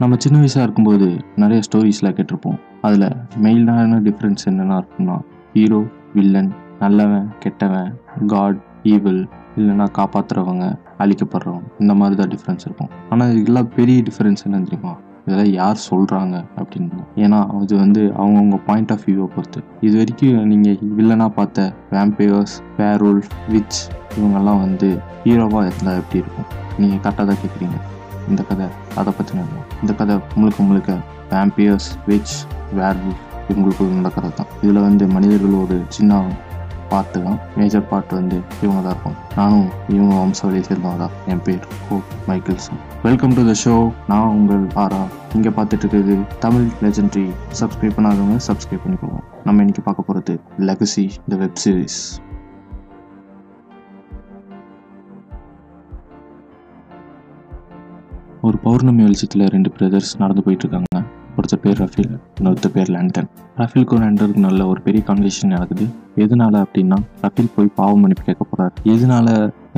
நம்ம சின்ன வயசாக இருக்கும்போது நிறைய ஸ்டோரிஸ்லாம் கேட்டிருப்போம். அதில் மெயினான டிஃப்ரென்ஸ் என்னென்னா இருக்குன்னா ஹீரோ வில்லன் நல்லவன் கெட்டவன் காட் ஈவில் இல்லைன்னா காப்பாற்றுறவங்க அழிக்கப்படுறவங்க இந்த மாதிரி தான் டிஃப்ரென்ஸ் இருக்கும். ஆனால் இதுக்கெல்லாம் பெரிய டிஃப்ரென்ஸ் என்ன தெரியுமா? இதெல்லாம் யார் சொல்கிறாங்க அப்படின்னு. ஏன்னா அது வந்து அவங்கவுங்க பாயிண்ட் ஆஃப் வியூவை பொறுத்து. இது வரைக்கும் நீங்கள் வில்லனாக பார்த்த வேம்பையர்ஸ் பேரோல் விச் இவங்கெல்லாம் வந்து ஹீரோவாக இருந்தால் எப்படி இருக்கும்? நீங்கள் கரெக்டாக தான் கேட்குறீங்க இந்த கதை அதை பற்றின இந்த கதை முழுக்க முழுக்க வேம்பியர்ஸ் விச் வேர் இவங்களுக்கு நடக்கிறது தான். இதில் வந்து மனிதர்களோட சின்ன பார்ட்டு தான். மேஜர் பார்ட் வந்து இவங்க தான் இருக்கும் நானும் இவங்க வம்சாவளியை சேர்ந்தவங்க தான். என் பேர் ஓ Mikaelson. Welcome to the show நான் உங்கள் ஆரா. இங்கே பார்த்துட்டு இருக்கிறது தமிழ் லெஜெண்ட்ரி சப்ஸ்கிரைப் பண்ணாதவங்க சப்ஸ்கிரைப் பண்ணிக்கோங்க. நம்ம இன்னைக்கு பார்க்க போகிறது லெகசி த வெப் சீரிஸ் ஒரு பௌர்ணமி வெளிச்சத்தில் ரெண்டு பிரதர்ஸ் நடந்து போயிட்டு இருக்காங்க ஒருத்தர் பேர் ரஃபீல் இன்னொருத்தர் பேர் லேண்டன். ரஃபீலுக்கும் லேண்டருக்கு நல்ல ஒரு பெரிய கான்வெர்சேஷன் நடக்குது. எதனால அப்படின்னா ரஃபீல் போய் பாவம் மன்னிப்பு கேட்க போறாரு. எதனால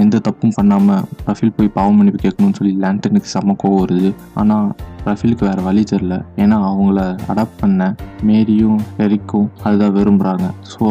எந்த தப்பும் பண்ணாம ரஃபீல் போய் பாவம் மன்னிப்பு கேட்கணும்னு சொல்லி லேண்டனுக்கு செம்ம கோவம் வருது. ஆனா ரஃபீலுக்கு வேற வழி தெரியல. ஏன்னா அவங்கள அடாப்ட் பண்ண மேரியும் எரிக்கும் அதுதான் விரும்புறாங்க. ஸோ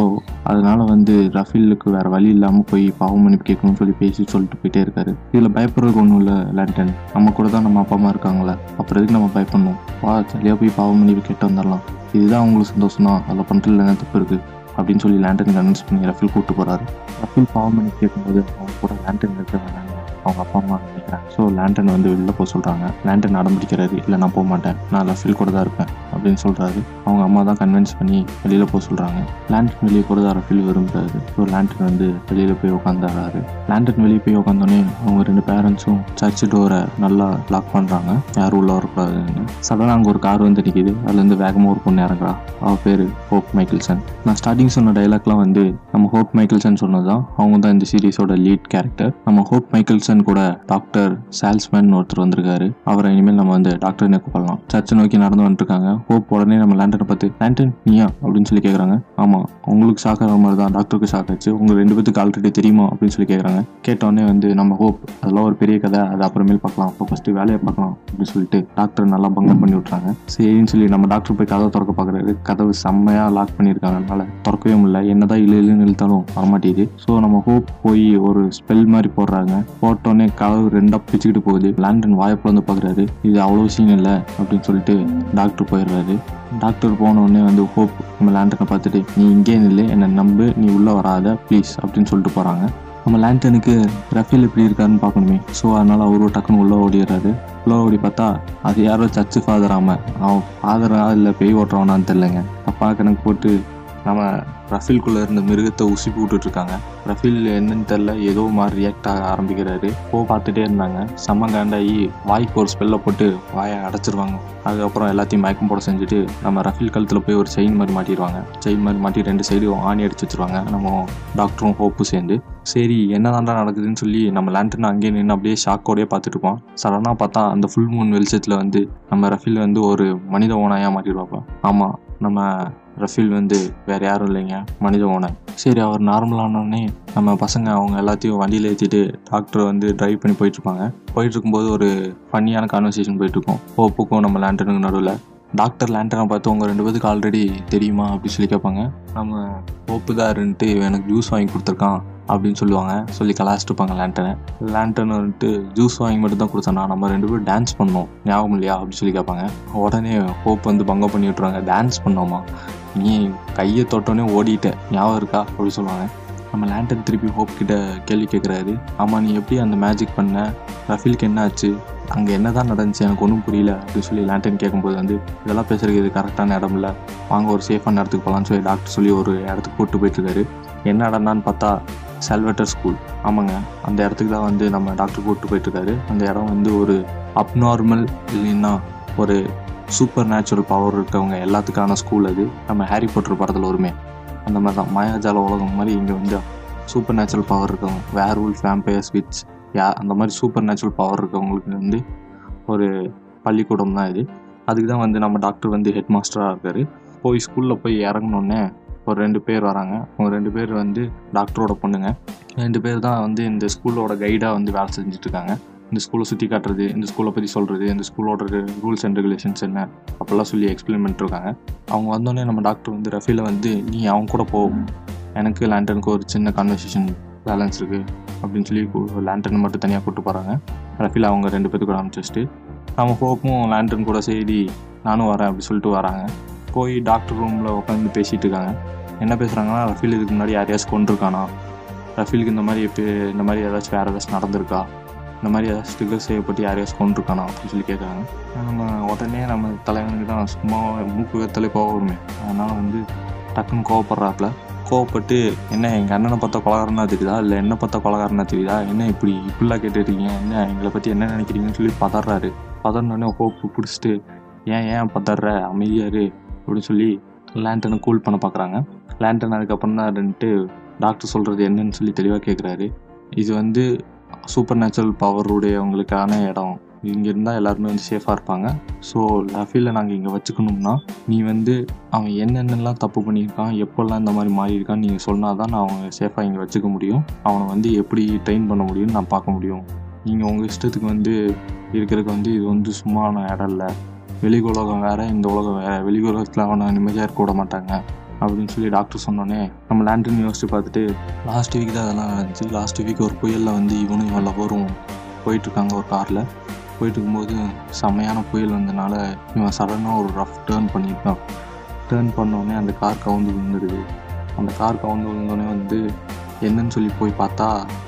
அதனால வந்து ரஃபீலுக்கு வேற வழி இல்லாம போய் பாவம் மன்னிப்பு கேட்கணும்னு சொல்லி பேசி சொல்லிட்டு போயிட்டே இருக்காரு. இதுல பயப்படுறதுக்கு ஒன்றும் இல்லை லேண்டன். நம்ம கூட தான் நம்ம அப்பா அம்மா இருக்காங்களே. அப்புறம் எதுக்கு நம்ம பயப்படணும்? வா ஜாலியாக போய் பாவம் மன்னிப்பு கேட்டு வந்துடலாம். இதுதான் அவங்களுக்கு சந்தோஷம் தான் அதில் பண்ணுறதுல என்ன தப்பு இருக்குது அப்படின்னு சொல்லி லேண்டன் அனௌன்ஸ் பண்ணி ரஃபில் கூப்பிட்டு போகிறாரு ரஃபில் பாவம் பண்ணி கேட்கும்போது அவங்க கூட லேண்டன் இருக்க வேணாங்க அவங்க அப்பா அம்மா நினைக்கிறாங்க ஸோ லேண்டன் வந்து வெளில போக சொல்கிறாங்க லேண்டன் அடம்பிடிக்கிறாரு இல்லை நான் போக மாட்டேன். நான் லஃபில் கூட தான் இருப்பேன் அப்படின்னு சொல்கிறாரு அவங்க அம்மா தான் கன்வின்ஸ் பண்ணி வெளியில் போக சொல்கிறாங்க லேண்டன் வெளியே கூட தான் ரஃபீல் விரும்புறாரு. ஸோ லேண்டன் வந்து வெளியில் போய் உட்காந்துறாரு லேண்டன் வெளியே போய் உட்காந்தோடனே அவங்க ரெண்டு பேரண்ட்ஸும் சர்ச் டோரை நல்லா லாக் பண்ணுறாங்க யாரும் உள்ள வரக்கூடாதுன்னு. சடனாக அங்கே ஒரு கார் வந்து நிற்கிது அதுலேருந்து வேகமாக ஒரு பொண்ணு இறங்குறா. அவள் பேர் ஹோப் மைக்கிள்சன் நான் ஸ்டார்டிங் சொன்ன டைலாக்லாம் வந்து நம்ம ஹோப் மைக்கிள்சன் சொன்னது தான் அவங்க தான் இந்த சீரிஸோட லீட் கேரக்டர் நம்ம ஹோப் மைக்கேல்சன் கூட டாக்டர் சேல்ஸ்மேன் ஒருத்தர் வந்திருக்காரு. அவரை இனிமேல் நம்ம வந்து டாக்டர்னே கூப்பிடலாம். சர்ச்சை நோக்கி நடந்து வந்துருக்காங்க ஹோப் உடனே நம்ம லேண்டனை பார்த்து லேண்டன் நீயா? அப்படின்னு சொல்லி கேட்குறாங்க ஆமாம் உங்களுக்கு ஷாக் ஆகிற மாதிரி தான் டாக்டருக்கு ஷாக் ஆச்சு. உங்கள் ரெண்டு பேத்துக்கு ஆல்ரெடி தெரியுமா? அப்படின்னு சொல்லி கேட்குறாங்க கேட்டோடனே வந்து நம்ம ஹோப் அதெல்லாம் ஒரு பெரிய கதை. அது அப்புறமேல் பார்க்கலாம். அப்போ ஃபஸ்ட்டு வேலையை பார்க்கலாம். அப்படின்னு சொல்லிட்டு டாக்டர் நல்லா பங்கம் பண்ணி விட்றாங்க சரின்னு சொல்லி நம்ம டாக்டர் போய் கதவை திறக்க பார்க்குறாரு கதவு செம்மையாக லாக் பண்ணியிருக்காங்க. அதனால் திறக்கவே முடியல. என்னதான் இல்லை இல்லைன்னு இழுத்தாலும் வரமாட்டேது ஸோ நம்ம ஹோப் போய் ஒரு ஸ்பெல் மாதிரி போடுறாங்க. போட்டோடனே கதவு ரெண்டாக பிச்சுக்கிட்டு போகுது. லேண்டன் வாய்ப்புல வந்து பார்க்குறாரு இது அவ்வளோ சீன் இல்லை அப்படின்னு சொல்லிட்டு டாக்டர் போயிடுறாரு. டாக்டர் போன உடனே வந்து ஹோப் நம்ம லேண்டனை பார்த்துட்டு நீ இங்கே நில்லு. என்னை நம்பு. நீ உள்ளே வராத. ப்ளீஸ் அப்படின்னு சொல்லிட்டு போகிறாங்க நம்ம லேண்டனுக்கு ரஃபேல் எப்படி இருக்காருன்னு பார்க்கணுமே. ஸோ அதனால் அவரும் டக்குன்னு உள்ளே ஓடிடுறாரு. உள்ள ஓடி பார்த்தா அது யாரோ சர்ச்சு ஃபாதர் ஆம. அவன் ஃபாதரா இல்லை பெய் ஓட்டுறவனான்னு தெரிலங்க அப்பா கணக்கு போட்டு நம்ம ரஃபீல்குள்ளே இருந்த மிருகத்தை உசி போட்டுட்டு இருக்காங்க ரஃபீல் என்னன்னு தெரில ஏதோ மாதிரி ரியாக்ட் ஆக ஆரம்பிக்கிறாரு. போ பார்த்துட்டே இருந்தாங்க. செம்ம காண்டாகி வாய்க்கு ஒரு ஸ்பெல்ல போட்டு வாயை அடைச்சிருவாங்க. அதுக்கப்புறம் எல்லாத்தையும் மயக்கம் போட செஞ்சுட்டு நம்ம ரஃபீல் கழுத்தில் போய் ஒரு செயின் மாதிரி மாட்டிடுவாங்க. செயின் மாதிரி மாட்டி ரெண்டு சைடும் ஆணி அடிச்சு வச்சிருவாங்க. நம்ம டாக்டரும் ஹோப்பும் சேர்ந்து. சரி என்னதான்டா நடக்குதுன்னு சொல்லி நம்ம லேண்டன் அங்கேயே நின்று அப்படியே ஷாக்கோடயே பார்த்துட்டு இருப்போம் சடனாக பார்த்தா அந்த ஃபுல் மூன் வெளிச்சத்தில் வந்து நம்ம ரஃபீல் வந்து ஒரு மனித ஓனாயாக மாட்டிடுவாப்பா ஆமாம் நம்ம ரஃபீல் வந்து வேற யாரும் இல்லைங்க மனித ஓனர். சரி அவர் நார்மலானோடனே நம்ம பசங்க அவங்க எல்லாத்தையும் வண்டியில் ஏற்றிட்டு டாக்டர் வந்து டிரைவ் பண்ணி போயிட்டு இருப்பாங்க போயிட்டு இருக்கும்போது ஒரு ஃபன்னியான கான்வர்சேஷன் போயிட்டு ஓப்புக்கும் நம்ம லேண்டனுக்கு நடுவில் டாக்டர் லேண்டனை பார்த்து உங்கள் ரெண்டு பேருக்கு ஆல்ரெடி தெரியுமா? அப்படின்னு சொல்லி கேட்பாங்க. நம்ம ஓப்பு தான் எனக்கு ஜூஸ் வாங்கி கொடுத்துருக்கான் அப்படின்னு சொல்லுவாங்க. சொல்லி கலாச்சிட்டுப்பாங்க லேண்டனை லேண்டன் வந்துட்டு ஜூஸ் வாங்கி மட்டும் தான் கொடுத்தானா நம்ம ரெண்டு பேரும் டான்ஸ் பண்ணோம் ஞாபகம் இல்லையா? அப்படின்னு சொல்லி கேட்பாங்க. உடனே ஹோப் வந்து பங்கம் பண்ணி விட்ருவாங்க டான்ஸ் பண்ணோமா? நீ கையை தொட்டோன்னே ஓடிட்டேன் ஞாபகம் இருக்கா? அப்படின்னு சொல்லுவாங்க. நம்ம லேண்டன் திருப்பி ஹோப் கிட்ட கேள்வி கேட்குறாரு ஆமாம் நீ எப்படி அந்த மேஜிக் பண்ண? ரஃபீலுக்கு என்ன ஆச்சு? அங்கே என்ன தான் நடந்துச்சு? எனக்கு ஒன்றும் புரியல அப்படின்னு சொல்லி லேண்டன் கேட்கும்போது வந்து இதெல்லாம் பேசுகிறதுக்கு இது கரெக்டான இடம் இல்லை வாங்க ஒரு சேஃபான இடத்துக்கு போகலான்னு சொல்லி டாக்டர் சொல்லி ஒரு இடத்துக்கு போட்டு போயிட்டுருக்காரு என்ன இடம்தான்னு பார்த்தா செல்வெட்டர் ஸ்கூல் ஆமாங்க. அந்த இடத்துக்கு தான் வந்து நம்ம டாக்டர் கூப்பிட்டு போயிட்டுருக்காரு அந்த இடம் வந்து ஒரு அப்நார்மல் இல்லைன்னா ஒரு சூப்பர் நேச்சுரல் பவர் இருக்கவங்க எல்லாத்துக்கான ஸ்கூல் அது. நம்ம ஹாரி போட்டர் படத்தில் வருமே. அந்த மாதிரி தான் மாயாஜால உலகம் மாதிரி இங்கே வந்து சூப்பர் நேச்சுரல் பவர் இருக்கவங்க. வேர் உல் வேம்பயர்ஸ் விச் யா அந்த மாதிரி சூப்பர் நேச்சுரல் பவர் இருக்கவங்களுக்கு வந்து ஒரு பள்ளிக்கூடம் தான் இது. அதுக்கு தான் வந்து நம்ம டாக்டர் வந்து ஹெட் மாஸ்டராக இருக்கார். போய் ஸ்கூலில் போய் இறங்கினோடனே ஒரு ரெண்டு பேர் வராங்க. அவங்க ரெண்டு பேர் வந்து டாக்டரோட பொண்ணுங்க. ரெண்டு பேர் தான் வந்து இந்த ஸ்கூலோட கைடாக வந்து வேலை செஞ்சுட்ருக்காங்க இந்த ஸ்கூலை சுற்றி காட்டுறது இந்த ஸ்கூலை பற்றி சொல்கிறது இந்த ஸ்கூலோட ரூல்ஸ் அண்ட் ரெகுலேஷன்ஸ் என்ன அப்போல்லாம் சொல்லி எக்ஸ்பிளைன் பண்ணிட்டுருக்காங்க. அவங்க வந்தோடனே நம்ம டாக்டர் வந்து ரஃபீல வந்து நீ அவங்க கூட போ. எனக்கு லேண்டனுக்கு ஒரு சின்ன கான்வர்சேஷன் பேலன்ஸ் இருக்குது அப்படின்னு சொல்லி லேண்டன் மட்டும் தனியாக கூப்பிட்டு போகிறாங்க ரஃபீல் அவங்க ரெண்டு பேத்துக்கு கூட அனுப்பிச்சிட்டு நம்ம ஹோப்பும் லேண்டன் கூட சரி நானும் வரேன் அப்படி சொல்லிட்டு வராங்க. போய் டாக்டர் ரூமில் உட்காந்து பேசிகிட்டு இருக்காங்க. என்ன பேசுகிறாங்கன்னா ரஃபீல் இதுக்கு முன்னாடி யாரையாச்சும் கொண்டிருக்கானா ரஃபீலுக்கு இந்த மாதிரி இப்போ இந்த மாதிரி ஏதாச்சும் வேறு ஏதாச்சும் நடந்திருக்கா? இந்த மாதிரி ஏதாவது ஸ்டிக்கர் செய்யப்பட்டு யாரையாச்சும் கொண்டிருக்கானா அப்படின்னு சொல்லி கேட்குறாங்க நம்ம உடனே நம்ம தலைவனுக்கு தான் சும்மா மூக்கு வேத்தாலே கோவம் வருமே அதனால் வந்து டக்குன்னு கோவப்படுறாப்புல. கோவப்பட்டு என்ன எங்கள் அண்ணனை பார்த்தா கொலகாரனா தெரியுதா? இல்லை என்ன பார்த்தா கொலகாரனா தெரியுதா? என்ன இப்படி இப்படிலாம் கேட்டுருக்கீங்க என்ன எங்களை பற்றி என்ன நினைக்கிறீங்கன்னு சொல்லி பதறாரு. பதறினோடனே ஹோப்பு பிடிச்சிட்டு ஏன் ஏன் பதற அமைதியாரு அப்படின்னு சொல்லி லேண்டனை கூல் பண்ண பார்க்குறாங்க லேண்டன் அதுக்கப்புறம் தான் ரெண்டு டாக்டர் சொல்கிறது என்னன்னு சொல்லி தெளிவாக கேட்குறாரு இது வந்து சூப்பர் நேச்சுரல் பவருடையவங்களுக்கான இடம். இங்கே இருந்தால் எல்லாருமே வந்து சேஃபாக இருப்பாங்க. ஸோ லஃபீல நாங்கள் இங்கே வச்சுக்கணும்னா நீ வந்து அவன் என்னென்னலாம் தப்பு பண்ணியிருக்கான் எப்போல்லாம் இந்த மாதிரி மாறியிருக்கான்னு நீங்கள் சொன்னால் தான் நான் அவங்க சேஃபாக இங்கே வச்சுக்க முடியும். அவனை வந்து எப்படி ட்ரெயின் பண்ண முடியும்னு நான் பார்க்க முடியும். நீங்கள் உங்கள் இஷ்டத்துக்கு வந்து இருக்கிறதுக்கு வந்து இது வந்து சும்மான இடம் இல்லை வெளி உலகம் வேறு இந்த உலகம் வேறு. வெளி உலகத்தில் அவனை நிம்மதியாக இருக்க விட மாட்டாங்க. அப்படின்னு சொல்லி டாக்டர் சொன்னோன்னே நம்ம லேண்டன் யோசிச்சு பார்த்துட்டு லாஸ்ட் வீக் தான் அதெல்லாம் நடந்துச்சு. லாஸ்ட் வீக் ஒரு புயலில் வந்து இவனும் இவன் லவரும் போயிட்டுருக்காங்க ஒரு காரில் போயிட்டு இருக்கும்போது செம்மையான புயல் வந்தனால இவன் சடனாக ஒரு ரஃப் டேர்ன் பண்ணியிருக்கான் டேர்ன் பண்ணோடனே அந்த கார் கவுந்து விழுந்துடுது. அந்த கார் கவுந்து விழுந்தோடனே வந்து என்னன்னு சொல்லி போய் பார்த்தா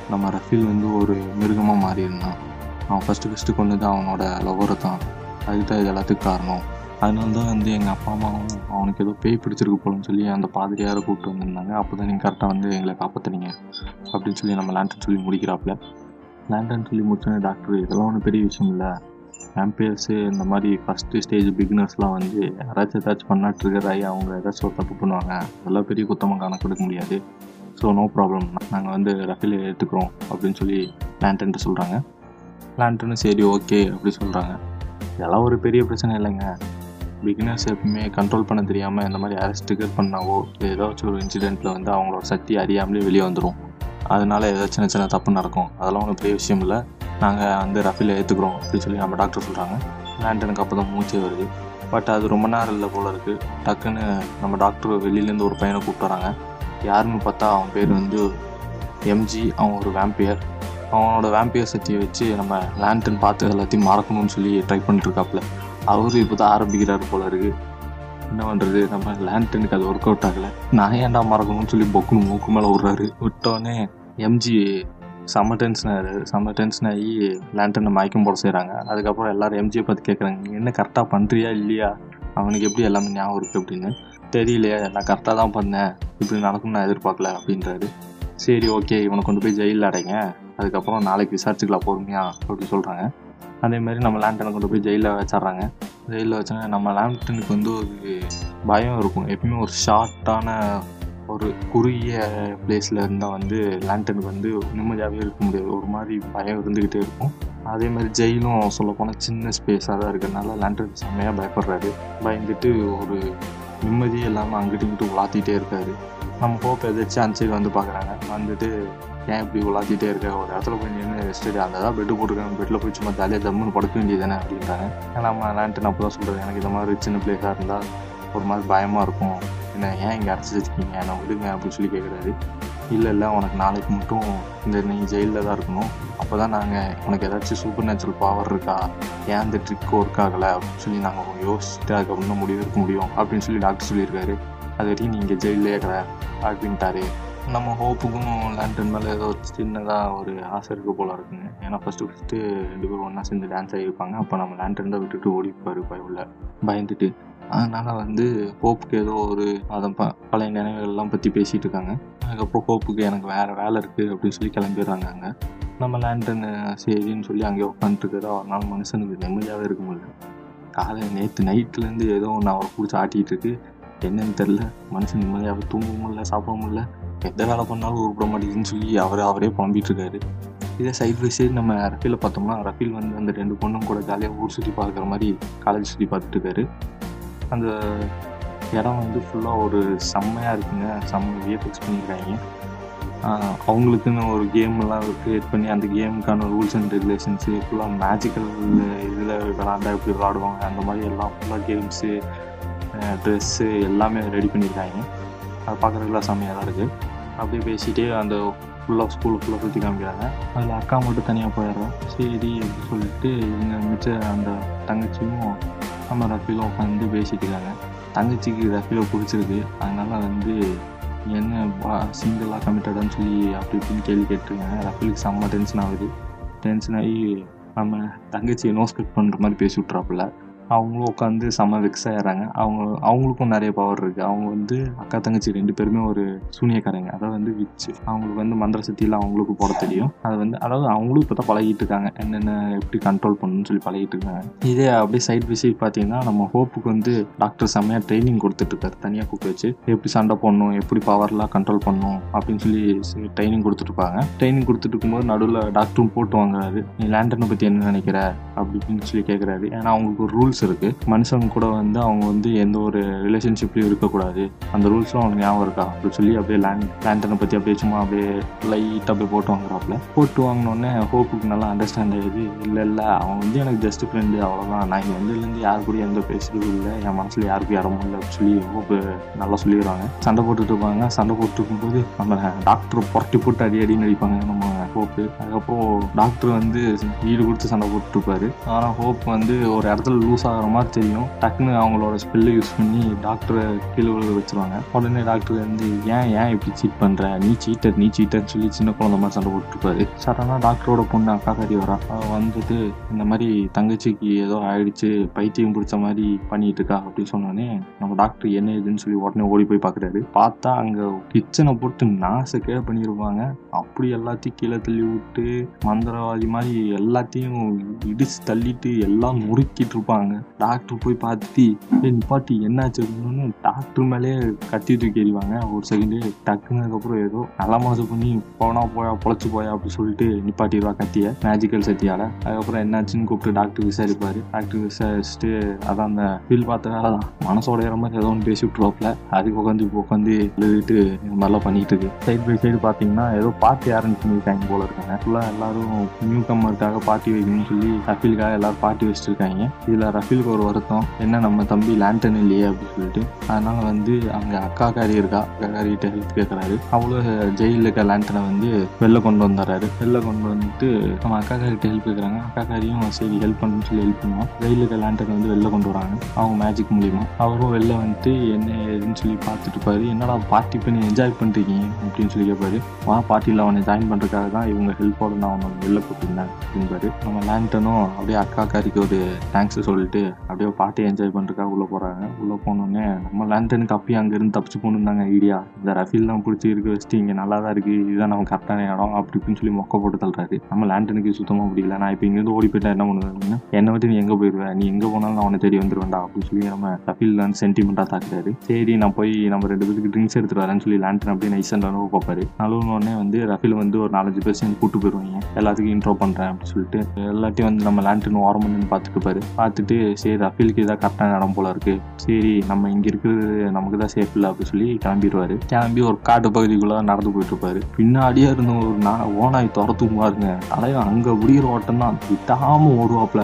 நம்ம ரஃபீல் வந்து ஒரு மிருகமாக மாறியிருந்தான். அவன் ஃபஸ்ட்டு ஃபஸ்ட்டு கொண்டது அவனோட லவரை தான். அதுதான் தான் இது எல்லாத்துக்கும் காரணம். அதனால தான் வந்து எங்கள் அப்பா அம்மாவும் அவனுக்கு ஏதோ பேய் பிடிச்சிருக்கு போலன்னு சொல்லி அந்த பாதிரியாரை கூப்பிட்டு வந்திருந்தாங்க. அப்போ தான் நீங்கள் கரெக்டாக வந்து எங்களை காப்பாற்றுனீங்க அப்படின்னு சொல்லி நம்ம லேண்டன் சொல்லி முடிக்கிறாப்புல. லேண்டன் சொல்லி முடிச்சோன்னே டாக்டர் இதெல்லாம் ஒன்றும் பெரிய விஷயம் இல்லை. ஆம்பியர்ஸு இந்த மாதிரி ஃபஸ்ட்டு ஸ்டேஜ் பிகினர்ஸ்லாம் வந்து யாராச்சும் ஏதாச்சும் பண்ணால் ட்ரிகர் ஆகி அவங்க ஏதாச்சும் ஒரு தப்பு பண்ணுவாங்க. அதெல்லாம் பெரிய குத்தமாக கொடுக்க முடியாது. ஸோ நோ ப்ராப்ளம் நாங்கள் வந்து ரஃபில் எடுத்துக்கிறோம் அப்படின்னு சொல்லி லேண்டன்ட்டு சொல்கிறாங்க லேண்டனும் சரி ஓகே அப்படி சொல்கிறாங்க இதெல்லாம் ஒரு பெரிய பிரச்சனை இல்லைங்க. பிகினர்ஸ் எப்பவுமே கண்ட்ரோல் பண்ண தெரியாமல் இந்த மாதிரி யாராச்சும் ட்ரிகர் பண்ணாவோ ஏதாச்சும் ஒரு இன்சிடெண்ட்டில் வந்து அவங்களோட சக்தி அறியாமலே வெளியே வந்துடும் அதனால ஏதாச்சும் சின்ன சின்ன தப்பு நடக்கும். அதெல்லாம் ஒன்றும் பெரிய விஷயம் இல்லை. நாங்கள் வந்து ரஃபில் ஏற்றுக்குறோம் அப்படின்னு சொல்லி நம்ம டாக்டர் சொல்கிறாங்க லேண்டனுக்கு அப்போ தான் மூச்சே வருது. பட் அது ரொம்ப நேரம் இல்லை போல இருக்குது டக்குன்னு நம்ம டாக்டர் வெளியிலேருந்து ஒரு பையனை கூப்பிட்டு வராங்க. யாருன்னு பார்த்தா அவன் பேர் வந்து எம்ஜி அவன் ஒரு வேம்பியர் அவனோட வேம்பியர் சக்தியை வச்சு நம்ம லேண்டன் பார்த்து எல்லாத்தையும் மறக்கணும்னு சொல்லி ட்ரை பண்ணிட்டுருக்காப்புல அவரு இப்போ தான் ஆரம்பிக்கிறாரு போல இருக்கு. என்ன பண்ணுறது நம்ம லேண்டனுக்கு அது ஒர்க் அவுட் ஆகலை. நான் ஏன்டா மறக்கணும்னு சொல்லி பொக்குன்னு மூக்கு மேலே விட்றாரு விட்டோடனே எம்ஜி செம்ம டென்ஷன் ஆகுது செம்ம டென்ஷன் ஆகி லேண்டனை மயக்கம் போட செய்கிறாங்க அதுக்கப்புறம் எல்லாரும் எம்ஜியை பார்த்து கேட்குறாங்க நீ என்ன கரெக்டாக பண்ணுறியா இல்லையா? அவனுக்கு எப்படி எல்லாமே ஞாபகம் இருக்குது அப்படின்னு. தெரியலையே நான் கரெக்டாக தான் பண்ணேன். இப்படி நடக்கும்னு நான் எதிர்பார்க்கல அப்படின்றாரு. சரி ஓகே இவனை கொண்டு போய் ஜெயிலில் அடைங்க. அதுக்கப்புறம் நாளைக்கு விசாரிச்சுக்கலாம் பொறுமையா அப்படின்னு சொல்கிறாங்க அதே மாதிரி நம்ம லேண்டனை கொண்டு போய் ஜெயிலில் வச்சிட்றாங்க. ஜெயிலில் வச்சோன்னா நம்ம லேண்டனுக்கு வந்து ஒரு பயம் இருக்கும். எப்பயுமே ஒரு ஷார்ட்டான ஒரு குறுகிய பிளேஸில் இருந்தால் வந்து லேண்டனுக்கு வந்து நிம்மதியாகவே இருக்க முடியாது. ஒரு மாதிரி பயம் இருந்துக்கிட்டே இருக்கும். அதே மாதிரி ஜெயிலும் சொல்லப்போனால் சின்ன ஸ்பேஸாக தான் இருக்கிறதுனால லேண்டன் செம்மையாக பயப்படுறாரு. பயந்துட்டு ஒரு நிம்மதியே இல்லாமல் அங்கிட்டு இங்கிட்டு உலாத்திட்டே இருக்காரு. நம்ம ஹோப் எதாச்சும் அந்த சைடு வந்து பார்க்குறாங்க வந்துட்டு ஏன் இப்படி உலாத்திட்டே இருக்க? ஒரு இடத்துல போய் நின்று ரெஸ்ட் அந்த தான் பெட்டு போட்டுருக்காங்க. பெட்டில் போய் சும்மா ஜாலியாக ஜம்முன்னு படுக்க வேண்டியதானே அப்படின்றாங்க. நம்ம லேண்டன் அப்போ தான் சொல்கிறது எனக்கு இந்த மாதிரி சின்ன பிளேஸாக இருந்தால் ஒரு மாதிரி பயமாக இருக்கும். என்ன ஏன் இங்கே அடைச்சி வச்சுருக்கீங்க? நான் விடுங்க அப்படின்னு சொல்லி கேட்குறாரு இல்லை இல்லை உனக்கு நாளைக்கு மட்டும் இந்த நீ ஜெயிலில் தான் இருக்கணும். அப்போ தான் நாங்கள் உனக்கு ஏதாச்சும் சூப்பர் நேச்சுரல் பவர் இருக்கா? ஏன் அந்த ட்ரிக் ஒர்க் ஆகலை? அப்படின்னு சொல்லி நாங்கள் யோசிச்சுட்டு அதுக்கப்புறம் தான் முடிவு எடுக்க முடியும். அப்படின்னு சொல்லி டாக்டர் சொல்லியிருக்காரு. அது வரைக்கும் நீங்கள் ஜெயிலே இருக்கிற அப்படின்ட்டாரு. நம்ம ஹோப்புக்கும் லேண்டன் மேலே ஏதோ சின்னதாக ஒரு ஆசை இருக்குது போல இருக்குங்க. ஏன்னா ஃபஸ்ட்டு ஃபஸ்ட்டு ரெண்டு பேரும் ஒன்றா சேர்ந்து டான்ஸ் ஆகியிருப்பாங்க. அப்போ நம்ம லேண்டன் தான் விட்டுட்டு ஓடிப்பார் பயவில். பயந்துட்டு. அதனால் வந்து ஹோப்புக்கு ஏதோ ஒரு அதை ப பழைய நினைவுகள்லாம் பற்றி பேசிகிட்டு இருக்காங்க. அதுக்கப்புறம் ஹோப்புக்கு எனக்கு வேறு வேலை இருக்குது அப்படின்னு சொல்லி கிளம்பிடுறாங்க அங்கே. நம்ம லேண்டன் சரின்னு சொல்லி அங்கே உட்காந்துட்டு ஒரு நாள் மனுஷனுக்கு நிம்மதியாகவே இருக்க முடியல காலையில் நேற்று நைட்லேருந்து ஏதோ ஒன்று அவரை பிடிச்சி ஆட்டிகிட்டு இருக்கு. என்னன்னு தெரில மனுஷன் நிம்மதியாக தூங்கவும் முடியல சாப்பிட முடியல எந்த வேலை பண்ணாலும் உருப்பிட மாட்டேங்குதுன்னு சொல்லி அவர் அவரே புலம்பிட்டு இருக்காரு. இதே சைட் பை சைடு நம்ம ரஃபீல பார்த்தோம்னா ரஃபீல் வந்து அந்த ரெண்டு பொண்ணும் கூட ஜாலியாக ஊர் சுற்றி பார்க்குற மாதிரி காலேஜ் சுற்றி பார்த்துட்டு இருக்காரு. அந்த இடம் வந்து ஃபுல்லாக ஒரு செம்மையாக இருக்குங்க. செம்ம விஎஃப்எக்ஸ் பண்ணியிருக்காங்க அவங்களுக்குன்னு ஒரு கேம்லாம் க்ரியேட் கிரியேட் பண்ணி அந்த கேமுக்கான ரூல்ஸ் அண்ட் ரெகுலேஷன்ஸு ஃபுல்லாக மேஜிக்கல் இதில் விளாண்டா எப்படி விளாடுவாங்க அந்த மாதிரி எல்லாம் ஃபுல்லாக கேம்ஸு ட்ரெஸ்ஸு எல்லாமே ரெடி பண்ணியிருக்காங்க அது பார்க்குறதுக்குலாம் செம்மையாக தான் இருக்குது அப்படியே பேசிகிட்டே அந்த ஃபுல்லாக ஸ்கூலுக்குள்ளே ஃபுல்லாக சுற்றி காமிக்கிறாங்க. அதில் அக்கா மட்டும் தனியாக போயிடுறோம் சரி அப்படின்னு சொல்லிட்டு எங்கள் மிச்ச அந்த தங்கச்சியும் நம்ம ரஃபீலும் உட்காந்து பேசிட்டு இருக்காங்க. தங்கச்சிக்கு ரஃபீலை பிடிச்சிருக்கு. அதனால் வந்து என்ன பா சிங்கிளாக கமிட்டடான்னு சொல்லி அப்படி இப்படின்னு கேள்வி கேட்டிருக்காங்க. ரஃபீலுக்கு செம்ம டென்ஷன் ஆகுது. டென்ஷன் ஆகி நம்ம தங்கச்சியை நோஸ் கட் பண்ணுற மாதிரி பேசி விட்றாப்புல அவங்களும் உட்காந்து செம்ம வெக்ஸ் ஆயிடுறாங்க. அவங்க அவங்களுக்கும் நிறைய பவர் இருக்குது அவங்க வந்து அக்கா தங்கச்சி ரெண்டு பேருமே ஒரு சூனியக்காரங்க. அதாவது வந்து விச்சு அவங்களுக்கு வந்து மந்திர சக்தியெல்லாம் அவங்களுக்கு போட தெரியும். அது வந்து அதாவது அவங்களும் இப்போ தான் பழகிட்டு இருக்காங்க. என்னென்ன எப்படி கண்ட்ரோல் பண்ணணும்னு சொல்லி பழகிட்டு இருக்காங்க. இதே அப்படியே சைட் பை சைட் பார்த்தீங்கன்னா நம்ம ஹோப்புக்கு வந்து டாக்டர் செம்மையாக ட்ரைனிங் கொடுத்துட்ருக்காரு தனியாக கூப்பிட்டு வச்சு எப்படி சண்டை போடணும் எப்படி பவர்லாம் கண்ட்ரோல் பண்ணணும் அப்படின்னு சொல்லி ட்ரைனிங் கொடுத்துட்ருப்பாங்க ட்ரைனிங் கொடுத்துட்டு இருக்கும்போது நடுவில் டாக்டரும் போட்டு வாங்குறாரு. நீ லேண்டனை பற்றி என்ன நினைக்கிற? அப்படி இப்படின்னு சொல்லி கேட்குறாரு ஏன்னா அவங்களுக்கு ஒரு ரூல் ரூல்ஸ் இருக்குது மனுஷங்க கூட வந்து அவங்க வந்து எந்த ஒரு ரிலேஷன்ஷிப்லையும் இருக்கக்கூடாது. அந்த ரூல்ஸ்லாம் அவனுக்கு ஞாபகம் இருக்கா? அப்படின்னு சொல்லி அப்படியே லேண்ட் லேண்டனை பற்றி அப்படியே சும்மா அப்படியே லைட்டாக அப்படியே போட்டு வாங்குறாப்புல போட்டு வாங்கினோடனே ஹோப்புக்கு நல்லா அண்டர்ஸ்டாண்ட் ஆகுது இல்லை இல்லை அவன் வந்து எனக்கு ஜஸ்ட் ஃப்ரெண்டு அவ்வளோதான் நான் இங்கே வந்ததுலேருந்து யார் கூட எந்த பேசுறதும் இல்லை. என் மனசில் யாருக்கும் இடமும் இல்லை அப்படின்னு சொல்லி ஹோப்பு நல்லா சொல்லிடுவாங்க. சண்டை போட்டுட்டு இருப்பாங்க. சண்டை போட்டு இருக்கும்போது நம்ம டாக்டர் புரட்டி போட்டு அடி அடின்னு அடிப்பாங்க. நம்ம ஹோப்பு அதுக்கப்புறம் டாக்டர் வந்து வீடு கொடுத்து சண்டை போட்டுருப்பாரு ஆனால் ஹோப் வந்து ஒரு இடத்துல லூஸ் ஆகிற மாதிரி தெரியும். டக்குன்னு அவங்களோட ஸ்பெல்லு யூஸ் பண்ணி டாக்டரை கீழே விழுக வச்சிருவாங்க. உடனே டாக்டர் வந்து ஏன் ஏன் இப்படி சீட் பண்ற? நீ சீட்டர் நீ சீட்டர்னு சொல்லி சின்ன குழந்தை மாதிரி சண்டை போட்டுருப்பாரு சடனாக டாக்டரோட பொண்ணு அக்கா கறி வரா. வந்துட்டு இந்த மாதிரி தங்கச்சிக்கு ஏதோ ஆயிடுச்சு பைத்தியம் பிடிச்ச மாதிரி பண்ணிட்டு இருக்கா? அப்படின்னு சொன்னோடனே நம்ம டாக்டர் என்ன ஏதுன்னு சொல்லி உடனே ஓடி போய் பார்க்குறாரு பார்த்தா அங்கே கிச்சனை போட்டு நாசக்கே பண்ணியிருப்பாங்க அப்படி எல்லாத்தையும் கீழே தள்ளி விட்டு மந்திரவாதி மாதிரி எல்லாத்தையும் இடிச்சு தள்ளிட்டு எல்லாம் முறுக்கிட்டு இருப்பாங்க. டாக்டர் போய் பார்த்து நிப்பாட்டி என்னாச்சு? அப்படின்னு டாக்டர் மேலே கத்தி தூக்கி எறிவாங்க. ஒரு செகண்டே டக்குனதுக்கப்புறம் ஏதோ நல்ல மனசு பண்ணி போனா போயா பொழைச்சு போயா அப்படின்னு சொல்லிட்டு நிப்பாட்டிடுவா கத்திய மேஜிக்கல் சத்தியால அதுக்கப்புறம் என்னாச்சுன்னு கூப்பிட்டு டாக்டர் விசாரிப்பாரு. டாக்டர் விசாரிச்சுட்டு அதான் அந்த ஃபீல் பார்த்த வேலை தான். மனசோட ஏற மாதிரி ஏதோ ஒன்று பேசி விட்டுருவாப்ல அதுக்கு உட்காந்து உட்காந்து எழுதிட்டு இந்த மாதிரிலாம் பண்ணிட்டு இருக்கு. சைடு பை சைடு பார்த்தீங்கன்னா ஏதோ பார்ட்டி அரேஞ்ச் பண்ணியிருக்காங்க போல இருக்காங்க. ஃபுல்லாக எல்லாரும் நியூ கம்மருக்காக பார்ட்டி வைக்கணும்னு சொல்லி அப்பீலுக்காக எல்லாரும் பார்ட்டி வச்சுட்டு இருக்காங்க. இதில் ரஃபீலுக்கு ஒரு வருத்தம். என்ன நம்ம தம்பி லேண்டன் இல்லையே அப்படின்னு சொல்லிட்டு. அதனால வந்து அங்கே அக்கா காரி இருக்கா? அக்கா காரிகிட்ட ஹெல்ப் கேட்குறாரு அவ்வளோ ஜெயிலில் இருக்க லேண்டனை வந்து வெளில கொண்டு வந்துடுறாரு. வெளில கொண்டு வந்துட்டு நம்ம அக்கா காரிகிட்ட ஹெல்ப் கேட்குறாங்க அக்கா காரியும் சரி ஹெல்ப் பண்ணணும்னு சொல்லி ஹெல்ப் பண்ணுவோம் ஜெயிலில் இருக்க லேண்டனை வந்து வெளில கொண்டு வராங்க. அவங்க மேஜிக் மூலியமா. அவரும் வெளில வந்துட்டு என்ன ஏதுன்னு சொல்லி பார்த்துட்டு இருப்பாரு. என்னடா பார்ட்டி பண்ணி என்ஜாய் பண்ணிருக்கீங்க அப்படின்னு சொல்லி கேட்பாரு வா பார்ட்டியில் அவனை ஜாயின் பண்ணுறதுக்காக தான் இவங்க ஹெல்ப்போட நான் அவனை வெளில போட்டிருந்தேன் அப்படின்பாரு நம்ம லேண்டனும் அப்படியே அக்கா காரிக்கு ஒரு தேங்க்ஸ் சொல்லிட்டு அப்படியே பாட்டி என்ஜாய் பண்ணுறதுக்காக உள்ளே போகிறாங்க உள்ளே போனோடனே நம்ம லேண்டனுக்கு அப்பயும் அங்கேருந்து தப்பிச்சு போகணுந்தாங்க ஐடியா இந்த ரஃபீல்லாம் பிடிச்சி இருக்க வச்சுட்டு இங்கே நல்லா தான் இருக்குது இதுதான் நம்ம கரெக்டான இடம் அப்படி இப்படின்னு சொல்லி மொக்க போட்டு தள்ளுறாரு. நம்ம லேண்டனுக்கு சுத்தமாக முடியல. நான் இப்போ இங்கேருந்து ஓடி போயிட்டா என்ன பண்ணுவேன் அப்படின்னா என்னை விட்டு நீ எங்கே போயிடுவேன் நீ எங்கே போனாலும் நான் அவனை தேடி வந்துருவேன்டா அப்படின்னு சொல்லி நம்ம ரஃபீல் வந்து சென்டிமெண்ட்டாக தாக்குறாரு. சரி நான் போய் நம்ம ரெண்டு பேருக்கு ட்ரிங்க்ஸ் எடுத்துட்டு வரேன்னு சொல்லி லேண்டன் அப்படியே நைஸ் அண்ட் அனுபவ பார்ப்பாரு. நழுவுனோடனே வந்து ரஃபீல் வந்து ஒரு நாலஞ்சு பேர் சேர்ந்து கூட்டு போயிடுவாங்க எல்லாத்துக்கும் இன்ட்ரோ பண்ணுறேன் அப்படின்னு சொல்லிட்டு எல்லாத்தையும் வந்து நம்ம லேண்டன் ஓரம் பண்ணி பார்த்துட்டு இருப்பாரு. பார்த்துட்டு சரி ரஃபீலுக்கு இதான் கரெக்டான இடம் போல இருக்கு. சரி நம்ம இங்கே இருக்கிறது நமக்கு தான் சேஃப் இல்லை அப்படின்னு சொல்லி கிளம்பிடுவாரு. கிளம்பி ஒரு காட்டு பகுதிக்குள்ள நடந்து போயிட்டு இருப்பாரு. பின்னாடியே இருந்த ஒரு ஓனாய் துரத்தும் பாருங்க. தலைவன் அங்கே முடிகிற ஓட்டம் தான். விட்டாம ஓடுவாப்ல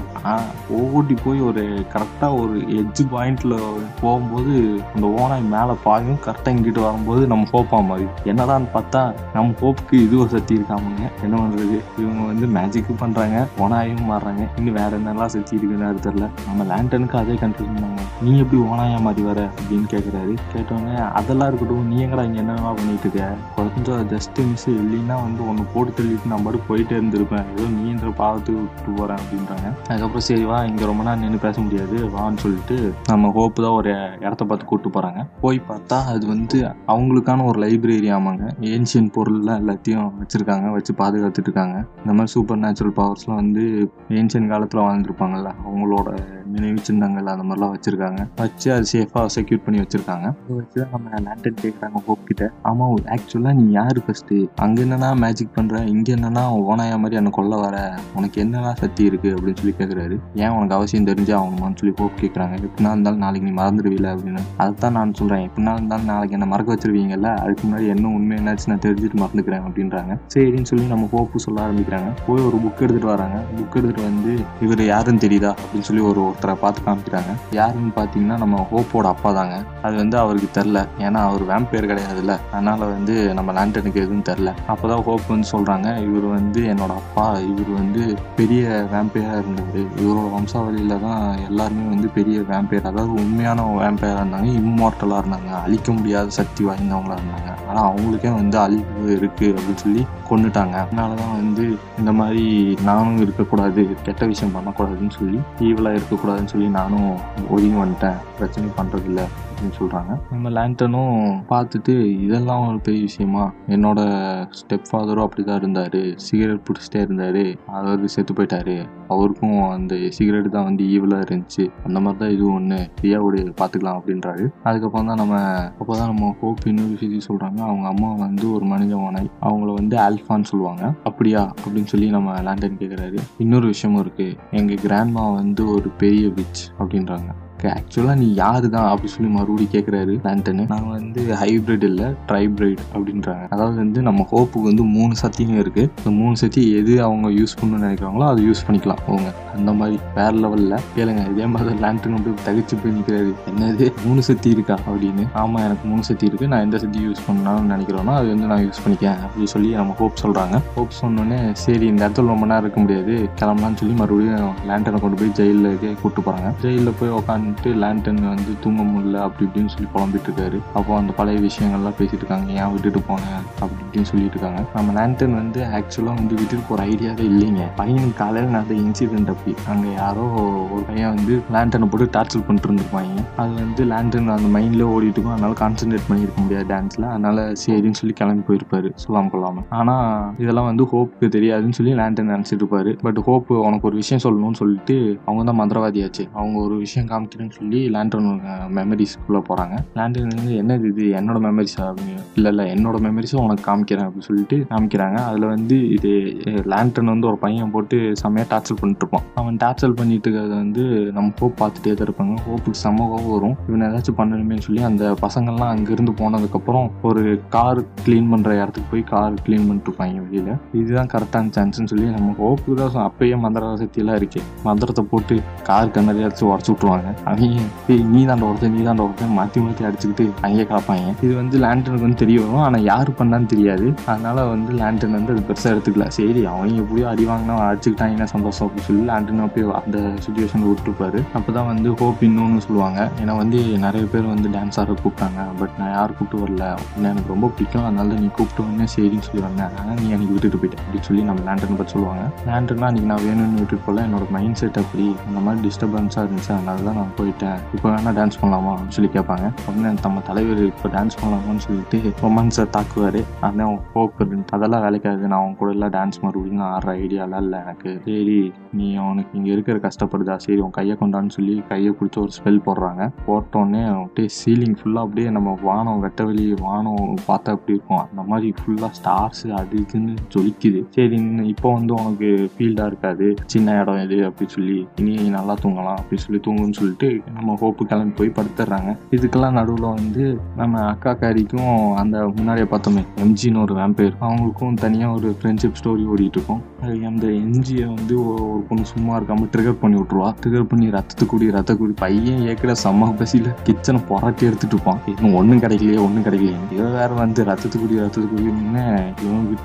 ஓட்டி போய் ஒரு கரெக்டாக ஒரு எட்ஜ் பாயிண்ட்ல போகும்போது அந்த ஓனாய் மேலே பாயும் கரெக்டாக இங்கிட்டு வரும்போது நம்ம ஹோப்பா மாதிரி என்னடான்னு பார்த்தா நம்ம ஹோப்புக்கு இது ஒரு சக்தி இருக்காமுங்க. என்ன பண்றது? இவங்க வந்து மேஜிக்கு பண்றாங்க ஓனாயும் மாறுறாங்க. இன்னும் வேற என்னெல்லாம் சக்தி இருக்குன்னு தெரியல. நம்ம லேண்டனுக்கு அதே கன்ஃபியூஸ் பண்ணாங்க நீ எப்படி ஓனாயா மாதிரி வர அப்படின்னு கேட்குறாரு கேட்டவொடனே அதெல்லாம் இருக்கட்டும். நீ எங்கடா இங்கே என்னென்னா பண்ணிட்டு இருக்க? கொஞ்சம் ஜஸ்ட் மிஸ் இல்லைன்னா வந்து ஒன்று போட்டு தள்ளிட்டு நான் பாட்டு போயிட்டே இருந்திருப்பேன். ஏதோ நீன்ற பாதத்துக்கு விட்டு போகிறேன் அப்படின்றாங்க. அதுக்கப்புறம் சரி வா. இங்கே ரொம்ப நேரம் நின்று பேச முடியாது. வான்னு சொல்லிட்டு நம்ம ஹோப்பு தான் ஒரு இடத்த பார்த்து கூப்பிட்டு போகிறாங்க போய் பார்த்தா அது வந்து அவங்களுக்கான ஒரு லைப்ரரி ஆமாங்க. ஏன்ஷியன் பொருள்லாம் எல்லாத்தையும் வச்சுருக்காங்க. வச்சு பாதுகாத்துட்டு இருக்காங்க. இந்த மாதிரி சூப்பர் நேச்சுரல் பவர்ஸ்லாம் வந்து ஏன்ஷியன் காலத்தில் வாழ்ந்துருப்பாங்கல்ல அவங்களோட நினைவு சின்னங்கள் அந்த மாதிரிலாம் வச்சிருக்காங்க. வச்சு அது சேஃபாக செக்யூர் பண்ணி வச்சிருக்காங்க. அதை வச்சு தான் நம்ம லேண்டன் கேட்குறாங்க ஹோப் கிட்ட. ஆமாம் ஆக்சுவலாக நீ யார் ஃபஸ்ட்டு அங்கே என்னன்னா மேஜிக் பண்ணுற இங்கே என்னன்னா ஓனாயா மாதிரி என்னை கொல்ல வர? உனக்கு என்னென்னா சக்தி இருக்குது அப்படின்னு சொல்லி கேட்குறாரு ஏன் உனக்கு அவசியம் தெரிஞ்சு ஆகணுமான்னு சொல்லி ஹோப் கேட்குறாங்க எப்படின்னா இருந்தாலும் நாளைக்கு நீ மறந்துடுவீல அப்படின்னு. அதுதான் நான் சொல்கிறேன் எப்படின்னா இருந்தாலும் நாளைக்கு என்ன மறக்க வச்சிருவீங்கல்ல? அதுக்கு முன்னாடி என்ன உண்மை என்னாச்சு நான் தெரிஞ்சுட்டு மறந்துக்கிறேன் அப்படின்றாங்க. சரின்னு சொல்லி நம்ம ஹோப்பு சொல்ல ஆரம்பிக்கிறாங்க. போய் ஒரு புக் எடுத்துகிட்டு வராங்க. புக் எடுத்துகிட்டு வந்து இவர் யாருன்னு தெரியுதா? அப்படின்னு சொல்லி ஒரு ஒருத்தரை பார்த்து காமிக்கிறாங்க. யாருன்னு பார்த்தீங்கன்னா நம்ம ஹோப்போட அப்பா தாங்க. அது வந்து அவருக்கு தெரில ஏன்னா அவர் வேம்பேர் கிடையாதுல்ல. அதனால் வந்து நம்ம லேண்டனுக்கு எதுவும் தெரில அப்போதான் ஹோப் வந்து சொல்கிறாங்க இவர் வந்து என்னோட அப்பா. இவர் வந்து பெரிய வேம்பயராக இருந்தவர். இவரோட வம்சாவளியில் தான் எல்லாருமே வந்து பெரிய வேம்பயர் அதாவது உண்மையான வேம்பயராக இருந்தாங்க. இம்மார்ட்டலாக இருந்தாங்க. அழிக்க முடியாத சக்தி வாய்ந்தவங்களாக இருந்தாங்க. ஆனால் அவங்களுக்கே வந்து அழிவு இருக்குது அப்படின்னு சொல்லி கொண்டுட்டாங்க. அதனாலதான் வந்து இந்த மாதிரி நானும் இருக்கக்கூடாது கெட்ட விஷயம் பண்ணக்கூடாதுன்னு சொல்லி ஈவலா இருக்கக்கூடாதுன்னு சொல்லி நானும் ஒதுங்கி வந்துட்டேன். பிரச்சனை பண்ணுறதில்ல அப்படின்னு சொல்கிறாங்க நம்ம லேண்டனும் பார்த்துட்டு இதெல்லாம் ஒரு பெரிய விஷயமா? என்னோட ஸ்டெப் ஃபாதரும் அப்படி தான் இருந்தார். சிகரெட் பிடிச்சிட்டே இருந்தார். அவருக்கு செத்து போயிட்டாரு. அவருக்கும் அந்த சிகரெட் தான் வந்து ஈவலாக இருந்துச்சு. அந்த மாதிரி தான் இதுவும் ஒன்று ஃப்ரீயாக விடு பார்த்துக்கலாம் அப்படின்றாரு. அதுக்கப்புறம் தான் நம்ம அப்போ தான் நம்ம ஹோப் இன்னொரு விஷயத்தையும் சொல்கிறாங்க அவங்க அம்மா வந்து ஒரு மனித மனை அவங்கள வந்து ஆல்ஃபான்னு சொல்லுவாங்க. அப்படியா? அப்படின்னு சொல்லி நம்ம லேண்டன் கேட்குறாரு இன்னொரு விஷயமும் இருக்குது எங்கள் கிராண்ட்மா வந்து ஒரு பெரிய விச் அப்படின்றாங்க. ஆக்சுவலாக நீ யாரு தான் அப்படின்னு சொல்லி மறுபடியும் கேட்குறாரு லேண்டனு நாங்கள் வந்து ஹைப்ரிட் இல்லை ட்ரைப்ரைட் அப்படின்றாங்க. அதாவது வந்து நம்ம ஹோப்புக்கு வந்து மூணு சத்தியம் இருக்கு. இந்த மூணு சத்தி எது அவங்க யூஸ் பண்ணணும்னு நினைக்கிறாங்களோ அதை யூஸ் பண்ணிக்கலாம். அவங்க அந்த மாதிரி வேற லெவலில் கேளுங்க. இதே மாதிரி லேண்டன் வந்து தகச்சு போய் நிற்கிறாரு என்னது? மூணு சத்தி இருக்கா அப்படின்னு. ஆமாம் எனக்கு மூணு சத்தி இருக்கு. நான் எந்த சத்தி யூஸ் பண்ணாலும் நினைக்கிறேனோ அது வந்து நான் யூஸ் பண்ணிக்கேன் அப்படின்னு சொல்லி நம்ம ஹோப் சொல்கிறாங்க ஹோப் சொன்னோடனே சரி இந்த இடத்துல ரொம்ப நேரம் இருக்க முடியாது. கிளம்பலாம்னு சொல்லி மறுபடியும் லேண்டனை கொண்டு போய் ஜெயிலுக்கு கூப்பிட்டு போகிறாங்க ஜெயிலில் போய் உட்காந்து வந்துட்டு லேண்டன் வந்து தூங்க முடியல அப்படி இப்படின்னு சொல்லி புலம்பிட்டு இருக்காரு அப்போ அந்த பழைய விஷயங்கள்லாம் பேசிட்டு இருக்காங்க. ஏன் விட்டுட்டு போனேன் அப்படி இப்படின்னு சொல்லிட்டு இருக்காங்க. நம்ம லேண்டன் வந்து ஆக்சுவலாக வந்து விட்டுட்டு போகிற ஐடியாவே இல்லைங்க. பையனுக்கு காலையில் நடந்த இன்சிடென்ட் அப்படி. அங்கே யாரோ ஒரு பையன் வந்து லேண்டனை போட்டு டார்ச்சர் பண்ணிட்டு இருந்திருப்பாங்க. அது வந்து லேண்டன் அந்த மைண்ட்ல ஓடிட்டு இருக்கும். அதனால கான்சென்ட்ரேட் பண்ணியிருக்க முடியாது டான்ஸில் அதனால சரின்னு சொல்லி கிளம்பி போயிருப்பாரு. சொல்லாம கொள்ளாம. ஆனால் இதெல்லாம் வந்து ஹோப்புக்கு தெரியாதுன்னு சொல்லி லேண்டன் நினச்சிட்டு இருப்பாரு. பட் ஹோப் உனக்கு ஒரு விஷயம் சொல்லணும்னு சொல்லிட்டு அவங்க தான் மந்திரவாதியாச்சு. அவங்க ஒரு விஷயம் அப்படின்னு சொல்லி லேண்டன் மெமரிஸ்க்குள்ளே போகிறாங்க லேண்டன் வந்து என்னது இது? என்னோட மெமரிஸா அப்படின்னு இல்லை இல்லை என்னோட மெமரிஸும் உனக்கு காமிக்கிறேன் அப்படின்னு சொல்லிட்டு காமிக்கிறாங்க. அதில் வந்து இது லேண்டன் வந்து ஒரு பையன் போட்டு செம்மையாக டார்ச்சல் பண்ணிட்டு இருப்பான் அவன் டார்ச்சல் பண்ணிட்டு இருக்கிறத வந்து நம்ம ஹோப் பார்த்துட்டே தான் இருப்பாங்க. ஹோப்புக்கு செம்ம கோவம் வரும். இவன் ஏதாச்சும் பண்ணணுமே சொல்லி அந்த பசங்கள்லாம் அங்கேருந்து போனதுக்கப்புறம் ஒரு கார் க்ளீன் பண்ணுற இடத்துக்கு போய் கார் க்ளீன் பண்ணிட்டு இருப்பாங்க வெளியில். இதுதான் கரெக்டான சான்ஸ்னு சொல்லி நம்ம ஹோப்புக்கு தான் அப்பயே மந்திர சக்தியெல்லாம் இருக்கு. மந்திரத்தை போட்டு கார் கண்ணாடி அடிச்சு உடச்சு விட்ருவாங்க அவங்க "ஏய், நீ தான் ஒருத்தன் நீ தான் ஒருத்தன் மாற்றி மாற்றி அடிச்சுக்கிட்டு அங்கேயே கலப்பாங்க இது வந்து லேண்டனுக்கு வந்து தெரிய வரும். ஆனால் யார் பண்ணான்னு தெரியாது. அதனால வந்து லேண்டன் வந்து அது பெருசாக எடுத்துக்கல. சரி அவங்க எப்படியோ அடி வாங்கினா அடிச்சுக்கிட்டாங்கன்னா சந்தோஷம் அப்படின்னு சொல்லி லேண்டன் போய் அந்த சுச்சுவேஷன் விட்டுருப்பாரு. அப்போ தான் வந்து ஹோப் இன்னொன்று சொல்லுவாங்க. ஏன்னா வந்து நிறைய பேர் வந்து டான்ஸ் ஆட கூப்பிட்டாங்க. பட் நான் யார் கூப்பிட்டு வரல. உன்னை எனக்கு ரொம்ப பிடிக்கும். அதனால நீ கூப்பிட்டு வந்து சரின்னு சொல்லி வந்தேன். ஆனால் நீ எனக்கு விட்டுட்டு போயிட்ட அப்படின்னு சொல்லி நம்ம லேண்டன் பற்றி சொல்லுவாங்க. லேண்டர்னா அன்றைக்கி நான் வேணும்னு விட்டுட்டு போல என்னோட மைண்ட் செட் அப்படி அந்த மாதிரி டிஸ்டர்பன்ஸாக இருந்துச்சு. அதனால தான் நான் போயிட்டேன். இப்போ வேணால் டான்ஸ் பண்ணலாமா அப்படின்னு சொல்லி கேட்பாங்க அப்படின்னு நம்ம தலைவர் இப்போ டான்ஸ் பண்ணலாமான்னு சொல்லிட்டு ரொமான்ஸை தாக்குவார். அதான் அவன் இருந்து அதெல்லாம் வேலைக்காது நான் அவன் கூட எல்லாம் டான்ஸ் மறுபடியும் நான் ஆடுற ஐடியாலாம் இல்லை எனக்கு. சரி நீ அவனுக்கு இங்கே இருக்கிற கஷ்டப்படுதா? சரி உன் கையை கொண்டான்னு சொல்லி கையை பிடிச்சி ஒரு ஸ்பெல் போடுறாங்க. போட்டோடனே அப்படியே சீலிங் ஃபுல்லாக அப்படியே நம்ம வானம் வெட்ட வெளி வானம் பார்த்தா அப்படி இருக்கும்? அந்த மாதிரி ஃபுல்லாக ஸ்டார்ஸ் அது இதுன்னு ஜொலிக்குது. சரி இப்போ வந்து உனக்கு ஃபீல்டாக இருக்காது. சின்ன இடம் இது அப்படி சொல்லி இனி நல்லா தூங்கலாம் அப்படி சொல்லி தூங்குன்னு சொல்லிட்டு நம்ம ஹோப்பு கிளம்பி போய் படுத்துடுறாங்க இதுக்கெல்லாம் நடுவில் வந்து நம்ம அக்கா காரிக்கும் அந்த முன்னாடியே பார்த்தோமே எம்ஜின்னு ஒரு வேம்பேர் அவங்களுக்கும் தனியாக ஒரு ஃப்ரெண்ட்ஷிப் ஸ்டோரி ஓடிட்டு இருக்கும். அந்த எம்ஜியை வந்து ஒரு பொண்ணு சும்மா இருக்காமல் ட்ரிகர் பண்ணி விட்ருவா ட்ரிகர் பண்ணி ரத்தத்துக்குடி ரத்தக்குடி கூடி. பையன் ஏக்கிற செம்ம பசியில் கிச்சனை புரட்டி எடுத்துட்டு இருப்பான். இன்னும் ஒன்றும் கிடைக்கலையே ஒன்றும் கிடைக்கலையே. இவன் வேற வந்து ரத்தத்துக்குடி கூடி ரத்தத்து கூடின்னு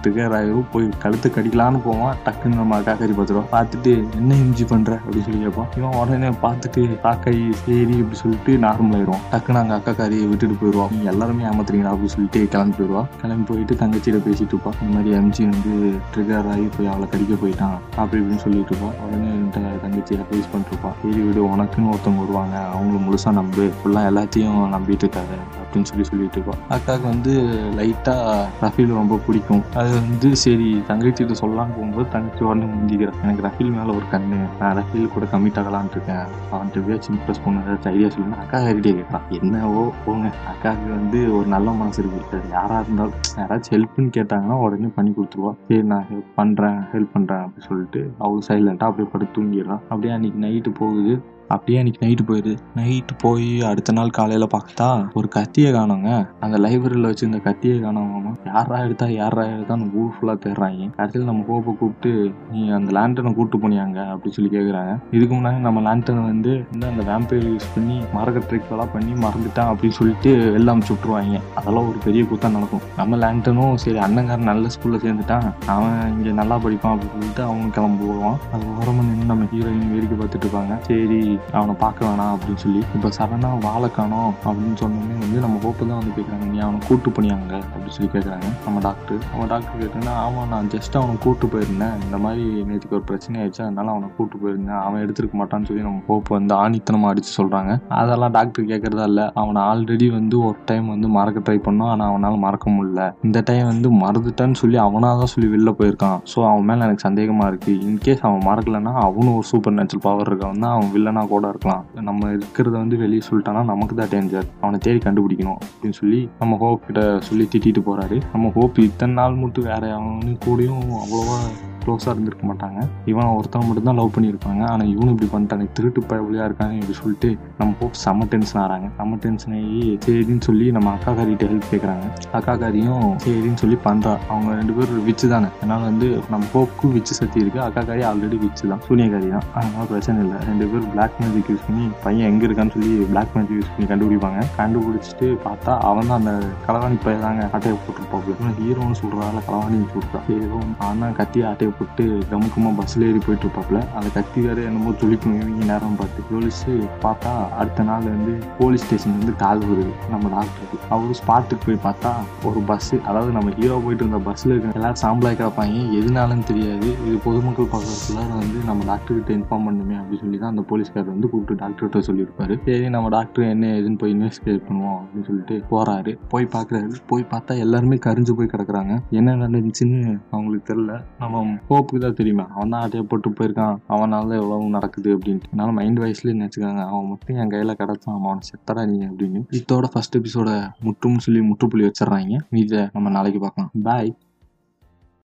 ட்ரிகர் ஆயிரும். போய் கழுத்து கடிக்கலான்னு போவான். டக்குன்னு நம்ம அக்கா கறி பார்த்துருவோம் பார்த்துட்டு என்ன எம்ஜி பண்ணுற அப்படின்னு சொல்லி கேட்பான். இவன் உடனே பார்த்துட்டு கை சரி இப்படி சொல்லிட்டு நார்மல் ஆயிரும். டக்குன்னு அங்க அக்கா காரியை விட்டுட்டு போயிடுவோம் நீங்க எல்லாருமே ஏமாத்துறீங்களா அப்படின்னு சொல்லிட்டு கிளம்பி போயிடுவா. கிளம்பி போயிட்டு தங்கச்சியில பேசிட்டு இருப்பா. இந்த மாதிரி எம்ஜி வந்து ட்ரிகர் ஆகி போய் அவளை கடிக்க போயிட்டான். அப்படி இப்படின்னு சொல்லிட்டு இருப்பா. உடனே என்கிட்ட தங்கச்சி அட்வைஸ் பண்ணிட்டு இருப்பா. சரி விடு உனக்குன்னு ஒருத்தவங்க வருவாங்க. அவங்கள முழுசா நம்பு. ஃபுல்லாக எல்லாத்தையும் நம்பிட்டு இருக்காரு அப்படின்னு சொல்லி சொல்லிட்டு இருக்கோம் அக்காவுக்கு வந்து லைட்டாக ரஃபீல் ரொம்ப பிடிக்கும். அது வந்து சரி தங்கச்சிட்டு சொல்லலாம்னு போகும்போது தங்கச்சி உடனே முந்திக்கிறேன் எனக்கு ரஃபீல் மேலே ஒரு கண்ணு. நான் ரஃபீல் கூட கம்மிட் ஆகலான்ட்டு இருக்கேன். அவன்கிட்ட பேச்சு இம்ப்ரெஸ் பண்ண. ஏதாச்சும் ஐடியா சொல்லுங்க அக்கா கிட்டே கேட்குறான் என்னவோ போங்க. அக்காவுக்கு வந்து ஒரு நல்ல மனசு இருக்கு. யாராக இருந்தாலும் யாராச்சும் ஹெல்ப்னு கேட்டாங்கன்னா உடனே பண்ணி கொடுத்துருவான் சரி நான் ஹெல்ப் பண்ணுறேன் ஹெல்ப் பண்ணுறேன் அப்படின்னு சொல்லிட்டு அவளும் சைலண்ட்டாக அப்படியே படுத்து தூங்கிடுறான் அப்படியே அன்னைக்கு நைட்டு போகுது. அப்படியே அன்னைக்கு நைட்டு போயிடுது நைட்டு போய் அடுத்த நாள் காலையில் பார்த்தா ஒரு கத்தியை காணோங்க. அந்த லைப்ரரியில் வச்சு இந்த கத்தியை காணாம யாரா எடுத்தா யாரா எடுத்தான்னு ஊர் ஃபுல்லாக தேடுறாங்க. கடைசியில் நம்ம கோப்பை கூப்பிட்டு நீ அந்த லேண்டனை கூப்பிட்டு போனியாங்க? அப்படின்னு சொல்லி கேட்குறாங்க இதுக்கு முன்னாடி நம்ம லேண்டனை வந்து இந்த அந்த வேம்பையர் யூஸ் பண்ணி மறக்க ட்ரிக்லாம் பண்ணி மறந்துட்டான் அப்படின்னு சொல்லிட்டு வெளில அமுச்சு விட்ருவாங்க அதெல்லாம் ஒரு பெரிய கூத்தா நடக்கும். நம்ம லேண்டனும் சரி அண்ணங்காரன் நல்ல ஸ்கூலில் சேர்ந்துட்டான். அவன் இங்கே நல்லா படிப்பான் அப்படின்னு சொல்லிட்டு அவன் கிளம்புவான் அது ஓரமாக நின்று நம்ம ஹீரோயின் வேடிக்கை பார்த்துட்டு இருப்பாங்க. சரி அவனை பார்க்க வேணாம் அப்படின்னு சொல்லி. இப்போ சடனாக வாழை காணோம் அப்படின்னு சொன்னோடனே வந்து நம்ம ஹோப்பு தான் வந்து கேட்குறாங்க நீ அவனை கூட்டு போனியாங்க அப்படின்னு சொல்லி கேட்குறாங்க நம்ம டாக்டர் நம்ம டாக்டர் கேட்டோன்னா ஆமாம் நான் ஜஸ்ட் அவனை கூட்டு போயிருந்தேன். இந்த மாதிரி நேற்றுக்கு ஒரு பிரச்சனை ஆயிடுச்சு. அதனால அவனை கூட்டு போயிருந்தேன். அவன் எடுத்துருக்க மாட்டான்னு சொல்லி நம்ம ஹோப்பு வந்து ஆணித்தனமாக அடிச்சு சொல்கிறாங்க அதெல்லாம் டாக்டர் கேட்குறதா இல்லை. அவனை ஆல்ரெடி வந்து ஒரு டைம் வந்து மறக்க ட்ரை பண்ணோம். ஆனால் அவனால் மறக்க முடியல. இந்த டைம் வந்து மறந்துட்டான்னு சொல்லி அவனாக தான் சொல்லி வெளில போயிருக்கான். ஸோ அவன் மேலே எனக்கு சந்தேகமாக இருக்குது இன்கேஸ் அவன் மறக்கலைன்னா அவனும் ஒரு சூப்பர் நேச்சுரல் பவர் இருக்கவன் தான். அவன் வில்லனாக கூட இருக்கலாம். நம்ம இருக்கிறத வந்து வெளியே சொல்லிட்டானா நமக்கு தான் டேஞ்சர் அவனை தேடி கண்டுபிடிக்கணும் அப்படின்னு சொல்லி நம்ம ஹோப் கிட்ட சொல்லி திட்டிட்டு போறாரு. நம்ம ஹோப் இத்தனை நாள் மட்டும் வேற அவனு கூடயும் அவ்வளோவா க்ளோஸாக இருந்திருக்க மாட்டாங்க. இவன் ஒருத்தவங்க மட்டும்தான் லவ் பண்ணியிருப்பாங்க. ஆனால் இவனு இப்படி பண்ணிட்டாங்க திருட்டு பயவழியாக இருக்காங்க இப்படி சொல்லிட்டு நம்ம ஹோப் செம்ம டென்ஷன் ஆகிறாங்க செம்ம டென்ஷன் ஆகி சரின்னு சொல்லி நம்ம அக்கா காரிகிட்ட ஹெல்ப் கேட்குறாங்க அக்கா காரியும் சரின்னு சொல்லி பண்ணுறா அவங்க ரெண்டு பேரும் விச்சு தானே. அதனால வந்து நம்ம போக்கு விச்சு சக்தி இருக்கு. அக்கா காரி ஆல்ரெடி விச்சு தான். சூனியகாரி தான். அதனால பிரச்சனை இல்லை. ரெண்டு பேரும் பிளாக் மேஜிக் யூஸ் பண்ணி பையன் எங்கே இருக்கான்னு சொல்லி பிளாக் மேஜிக் யூஸ் பண்ணி கண்டுபிடிப்பாங்க. கண்டுபிடிச்சிட்டு பார்த்தா அவன் தான் அந்த களவாணி பையன் தாங்க. ஆட்டையை போட்டுருப்பாப்புல ஹீரோன்னு சொல்கிறதால கலவாணி சொல்கிறான் ஹீரோ அவன் தான் கத்தி ஆட்டையை போட்டு கமுக்கமாக பஸ்ஸில் ஏறி போயிட்டு இருப்பாப்புல அதை கத்தி வேற என்னமோ துளிக்கும் இவங்க நேரம் பார்த்து ஜொலிச்சு பார்த்தா அடுத்த நாள் வந்து போலீஸ் ஸ்டேஷன் வந்து கால் வருது. நம்ம டாக்டருக்கு. அவரு ஸ்பாட்டுக்கு போய் பார்த்தா ஒரு பஸ்ஸு அதாவது நம்ம ஹீரோ போயிட்டு இருந்த பஸ்ஸில் இருக்க எல்லாரும் சாம்பலாய் கிடப்பாங்க. எதுனாலும் தெரியாது. இது பொதுமக்கள் பார்க்கறதுக்குள்ள வந்து நம்ம டாக்டர்கிட்ட இன்ஃபார்ம் பண்ணுமே அப்படின்னு சொல்லி தான் அந்த போலீஸ்காரர் வந்து கூப்பிட்டு டாக்டர்கிட்ட சொல்லியிருப்பாரு. சரி நம்ம டாக்டர் என்ன ஏதுன்னு போய் இன்வெஸ்டிகேட் பண்ணுவோம் அப்படின்னு சொல்லிட்டு போகிறாரு போய் பார்க்குறாரு. போய் பார்த்தா எல்லாருமே கரிஞ்சு போய் கிடக்குறாங்க. என்ன நடந்துச்சுன்னு அவங்களுக்கு தெரியல. நம்ம ஹோப்புக்கு தான் தெரியுமா? அவன் தான் அதே போட்டு போயிருக்கான். அவனால தான் எவ்வளவு நடக்குது அப்படின்ட்டு. அதனால மைண்ட் வாய்ஸ்லேயே நினச்சிக்காங்க. அவன் மட்டும் என் கையில் கிடச்சான் அவன் செத்தடா நீ அப்படின்னு. இதோட ஃபர்ஸ்ட் எபிசோட முற்றும் சொல்லி முற்றுப்புள்ளி வச்சிடுறாங்க. மீதை நம்ம நாளைக்கு பார்க்கலாம். பாய்